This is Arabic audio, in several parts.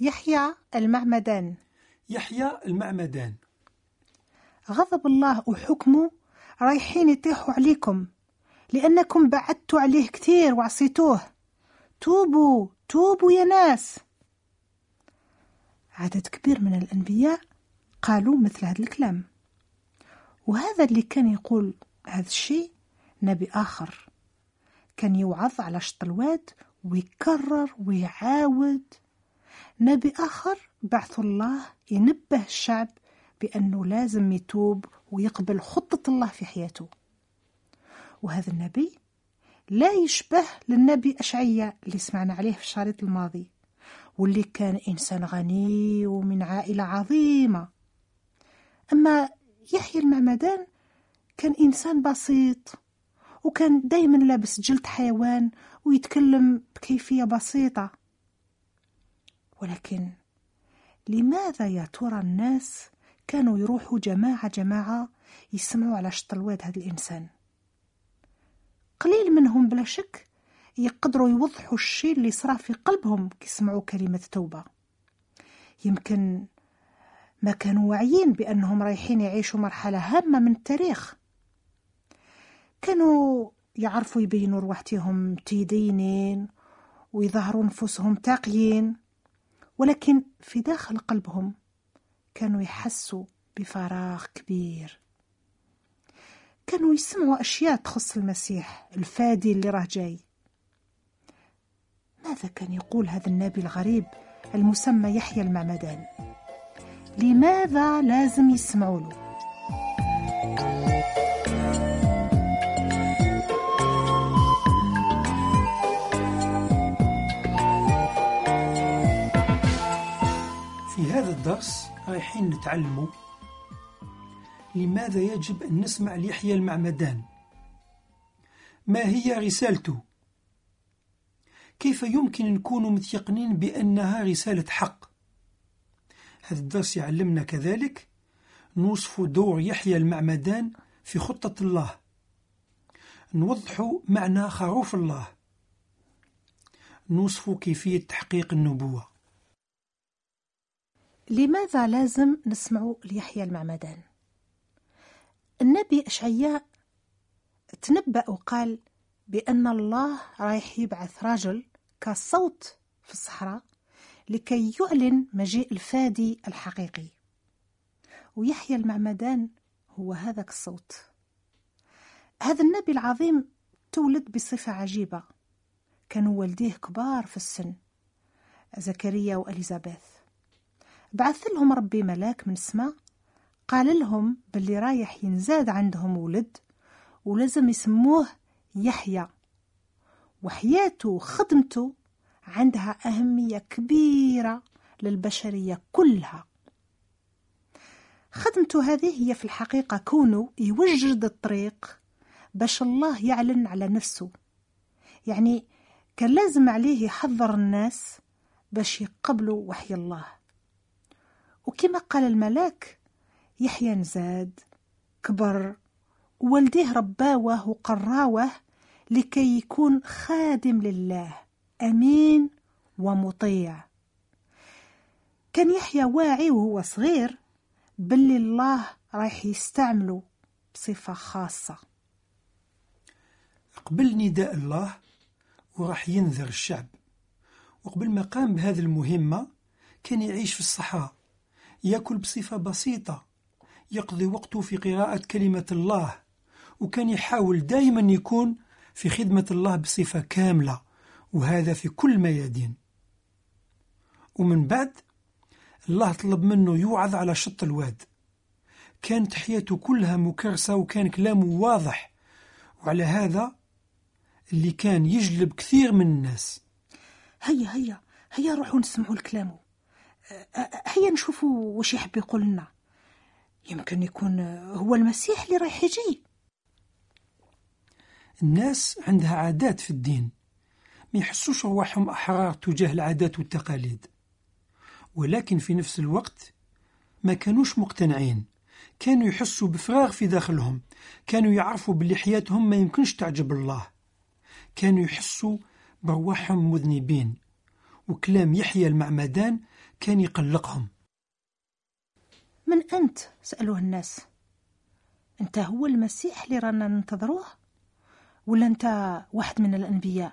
يحيى المعمدان. يحيى المعمدان. غضب الله وحكمه رايحين يطيحوا عليكم لأنكم بعدتوا عليه كثير وعصيتوه. توبوا توبوا يا ناس. عدد كبير من الأنبياء قالوا مثل هذا الكلام. وهذا اللي كان يقول هذا الشيء نبي آخر. كان يوعظ على شط الواد ويكرر ويعاود. نبي آخر بعث الله ينبه الشعب بأنه لازم يتوب ويقبل خطة الله في حياته. وهذا النبي لا يشبه للنبي أشعية اللي سمعنا عليه في الشريط الماضي واللي كان إنسان غني ومن عائلة عظيمة. أما يحيى المعمدان كان إنسان بسيط وكان دايما لابس جلد حيوان ويتكلم بكيفية بسيطة. ولكن لماذا يا ترى الناس كانوا يروحوا جماعة جماعة يسمعوا على شط الواد هذا الإنسان؟ قليل منهم بلا شك يقدروا يوضحوا الشيء اللي صرا في قلبهم كيسمعوا كلمة توبة. يمكن ما كانوا واعيين بأنهم رايحين يعيشوا مرحلة هامة من التاريخ. كانوا يعرفوا يبينوا روحتهم تيدينين ويظهروا نفوسهم تاقيين. ولكن في داخل قلبهم كانوا يحسوا بفراغ كبير. كانوا يسمعوا أشياء تخص المسيح الفادي اللي راه جاي. ماذا كان يقول هذا النبي الغريب المسمى يحيى المعمدان؟ لماذا لازم يسمعوا له؟ الدرس رايحين نتعلموا لماذا يجب أن نسمع ليحيى المعمدان؟ ما هي رسالته؟ كيف يمكن نكون متيقنين بأنها رسالة حق؟ هذا الدرس يعلمنا كذلك نوصف دور يحيى المعمدان في خطة الله. نوضح معنى خروف الله. نوصف كيفية تحقيق النبوة. لماذا لازم نسمع ليحيى المعمدان؟ النبي أشعياء تنبأ وقال بأن الله رايح يبعث رجل كصوت في الصحراء لكي يعلن مجيء الفادي الحقيقي. ويحيى المعمدان هو هذاك الصوت. هذا النبي العظيم تولد بصفة عجيبة. كانوا والديه كبار في السن زكريا وأليزابيث. بعث لهم ربي ملاك من السماء. قال لهم باللي رايح ينزاد عندهم ولد ولازم يسموه يحيى. وحياته وخدمته عندها أهمية كبيرة للبشرية كلها. خدمته هذه هي في الحقيقة كونه يوجد الطريق باش الله يعلن على نفسه. يعني كان لازم عليه يحضر الناس باش يقبلوا وحي الله. وكما قال الملاك يحيى نزاد كبر ووالديه رباوه وقراوه لكي يكون خادم لله أمين ومطيع. كان يحيى واعي وهو صغير باللي الله رايح يستعمله بصفة خاصة. قبل نداء الله وراح ينذر الشعب وقبل ما قام بهذه المهمة كان يعيش في الصحراء. يأكل بصفة بسيطة. يقضي وقته في قراءة كلمة الله. وكان يحاول دائما يكون في خدمة الله بصفة كاملة. وهذا في كل ميادين. ومن بعد الله طلب منه يوعظ على شط الواد. كانت حياته كلها مكرسة وكان كلامه واضح. وعلى هذا اللي كان يجلب كثير من الناس. هيا هيا هيا روحوا نسمعوا الكلام. هيا نشوفوا وش يحب يقول لنا. يمكن يكون هو المسيح اللي رايح يجي. الناس عندها عادات في الدين. ما يحسوش رواحهم أحرار تجاه العادات والتقاليد. ولكن في نفس الوقت ما كانوش مقتنعين. كانوا يحسوا بفراغ في داخلهم. كانوا يعرفوا باللي حياتهم ما يمكنش تعجب الله. كانوا يحسوا برواحهم مذنبين. وكلام يحيى المعمدان كان يقلقهم. من أنت؟ سألوه الناس. أنت هو المسيح اللي رانا ننتظروه؟ ولا أنت واحد من الأنبياء؟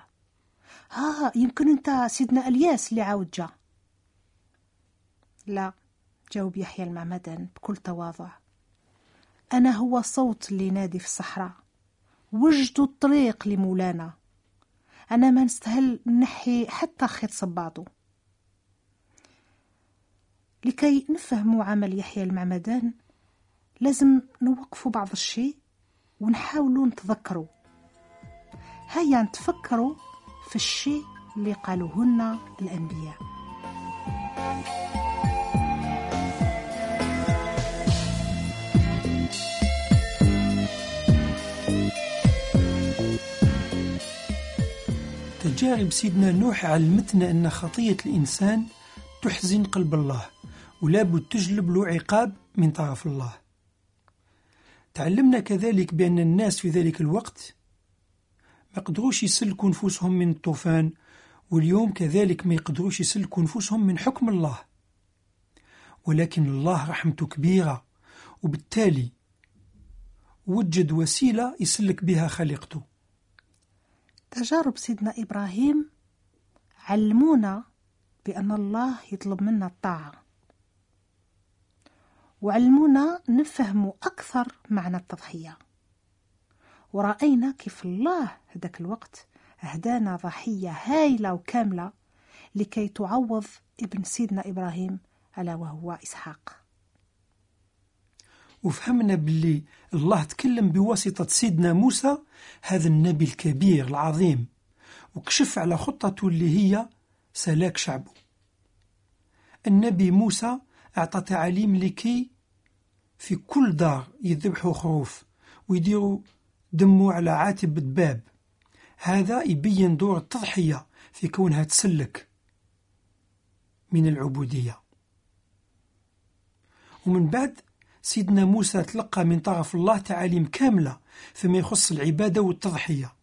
ها يمكن أنت سيدنا إلياس اللي عاود جا. لا جاوب يحيى المعمدان بكل تواضع. أنا هو صوت اللي ينادي في الصحراء. وجدوا الطريق لمولانا. أنا ما نستهل نحي حتى خيط صباطو لكي نفهموا عمل يحيى المعمدان لازم نوقفوا بعض الشيء ونحاولوا نتذكروا. هيا نتفكروا في الشيء اللي قالوهن الأنبياء تجارب سيدنا نوح علمتنا أن خطية الإنسان تحزن قلب الله. ولابد تجلب له عقاب من طرف الله. تعلمنا كذلك بأن الناس في ذلك الوقت ما قدروش يسلكوا نفوسهم من الطوفان واليوم كذلك ما يقدروش يسلكوا نفوسهم من حكم الله. ولكن الله رحمته كبيرة وبالتالي وجد وسيلة يسلك بها خليقته. تجارب سيدنا إبراهيم علمونا بأن الله يطلب منا الطاعة. وعلمونا نفهم أكثر معنى التضحية. ورأينا كيف الله هذاك الوقت أهدانا ضحية هايلة وكاملة لكي تعوض ابن سيدنا إبراهيم ألا وهو إسحاق. وفهمنا باللي الله تكلم بواسطة سيدنا موسى هذا النبي الكبير العظيم وكشف على خطته اللي هي سلاك شعبه. النبي موسى أعطى تعاليم لكي في كل دار يذبحوا خروف ويديروا دموا على عاتب الدباب هذا يبين دور التضحية في كونها تسلك من العبودية. ومن بعد سيدنا موسى تلقى من طرف الله تعاليم كاملة فيما يخص العبادة والتضحية.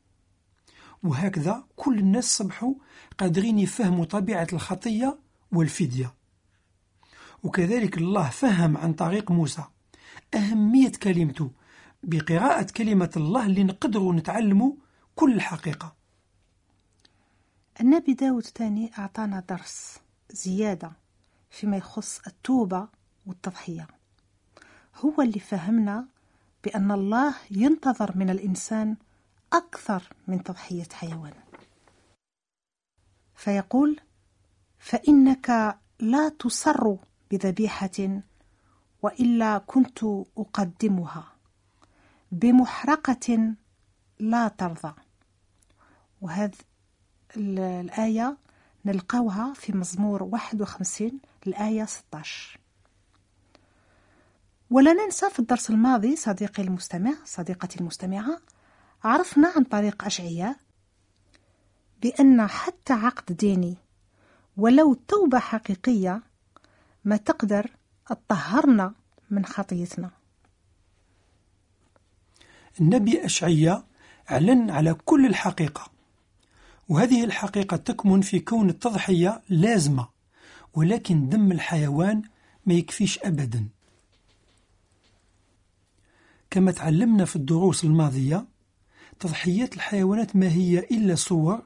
وهكذا كل الناس صبحوا قادرين يفهموا طبيعة الخطية والفدية. وكذلك الله فهم عن طريق موسى. أهمية كلمته بقراءة كلمة الله اللي نقدروا نتعلموا كل الحقيقة النبي داود تاني أعطانا درس زيادة فيما يخص التوبة والتضحية. هو اللي فهمنا بأن الله ينتظر من الإنسان أكثر من تضحية حيوان. فيقول فإنك لا تصر بذبيحة وإلا كنت أقدمها. بمحرقة لا ترضى. وهذه الآية نلقاوها في مزمور 51 الآية 16 ولا ننسى في الدرس الماضي صديقي المستمع صديقتي المستمعة عرفنا عن طريق أشعياء بأن حتى عقد ديني ولو توبة حقيقية ما تقدر تطهرنا من خطيتنا. النبي أشعياء أعلن على كل الحقيقة وهذه الحقيقة تكمن في كون التضحية لازمة ولكن دم الحيوان ما يكفيش أبدا. كما تعلمنا في الدروس الماضية تضحيات الحيوانات ما هي إلا صور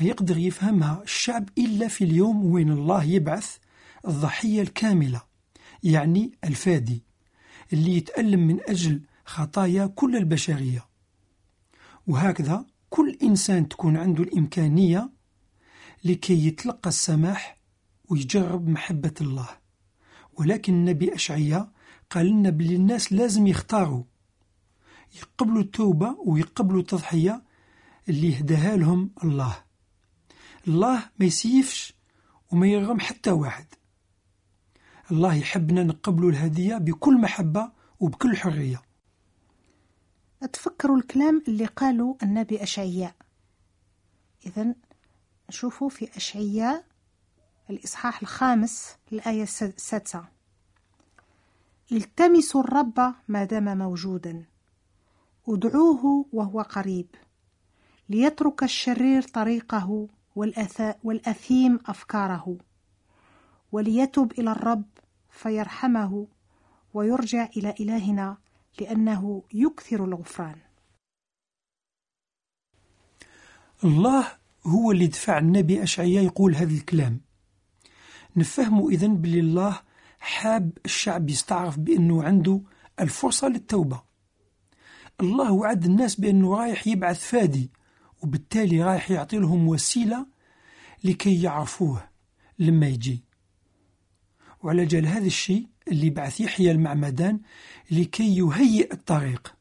ما يقدر يفهمها الشعب إلا في اليوم وين الله يبعث الضحية الكاملة يعني الفادي اللي يتألم من أجل خطايا كل البشرية. وهكذا كل إنسان تكون عنده الإمكانية لكي يتلقى السماح ويجرب محبة الله. ولكن النبي أشعية قال لنا بلي الناس لازم يختاروا يقبلوا التوبة ويقبلوا التضحية اللي هداها لهم الله. الله ما يسيفش وما يرغم حتى واحد. الله يحبنا نقبلوا الهدية بكل محبة وبكل حرية. تفكروا الكلام اللي قالوا النبي أشعياء. إذا نشوفوا في أشعياء الإصحاح الخامس الآية السادسة. التمسوا الرب ما دام موجودا. ادعوه وهو قريب. ليترك الشرير طريقه والأثيم أفكاره. وليتب إلى الرب فيرحمه ويرجع إلى إلهنا لأنه يكثر الغفران. الله هو اللي دفع النبي أشعياء يقول هذا الكلام. نفهموا إذن بلي الله حاب الشعب يستعرف بأنه عنده الفرصة للتوبة. الله وعد الناس بأنه رايح يبعث فادي وبالتالي رايح يعطي لهم وسيلة لكي يعرفوه لما يجي. وعلى جال هذا الشيء اللي بعث يحيى المعمدان لكي يهيئ الطريق.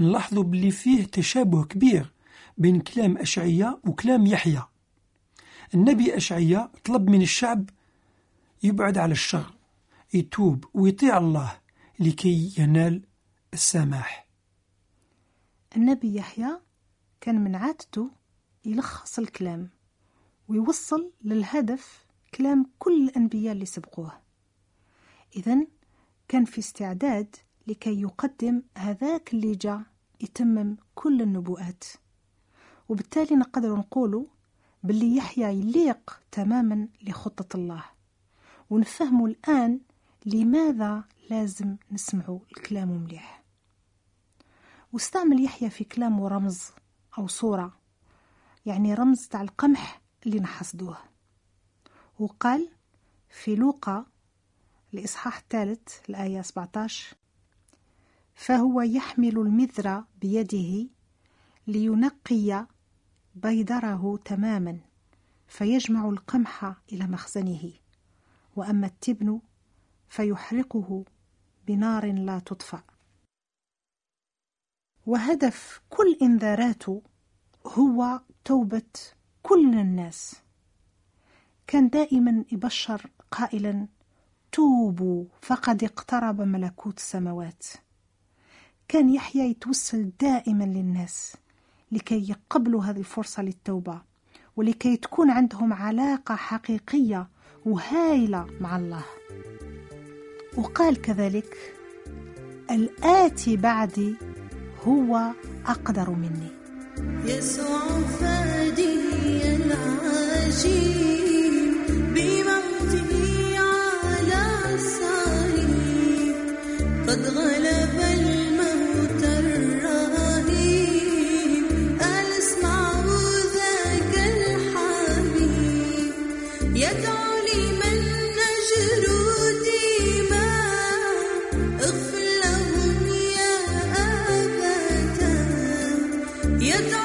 نلاحظوا باللي فيه تشابه كبير بين كلام أشعية وكلام يحيى. النبي أشعية طلب من الشعب يبعد على الشر يتوب ويطيع الله لكي ينال السماح. النبي يحيى كان من عادته يلخص الكلام ويوصل للهدف كلام كل الأنبياء اللي سبقوه. إذا كان في استعداد لكي يقدم هذاك اللي جاء يتمم كل النبوءات. وبالتالي نقدر نقوله باللي يحيى يليق تماما لخطة الله. ونفهموا الآن لماذا لازم نسمعوا الكلام مليح. واستعمل يحيى في كلامه رمز أو صورة يعني رمز تاع القمح اللي نحصدوه. وقال في لوقا الإصحاح الثالث الآية 17 فهو يحمل المذر بيده لينقي بيدره تماما فيجمع القمح إلى مخزنه وأما التبن فيحرقه بنار لا تطفأ. وهدف كل إنذاراته هو توبة كل الناس. كان دائما يبشر قائلا توبوا فقد اقترب ملكوت السماوات. كان يحيى يتوسل دائما للناس لكي يقبلوا هذه الفرصة للتوبة ولكي تكون عندهم علاقة حقيقية وهائلة مع الله. وقال كذلك الآتي بعدي هو أقدر مني. يسوع فادي العاجل. You don't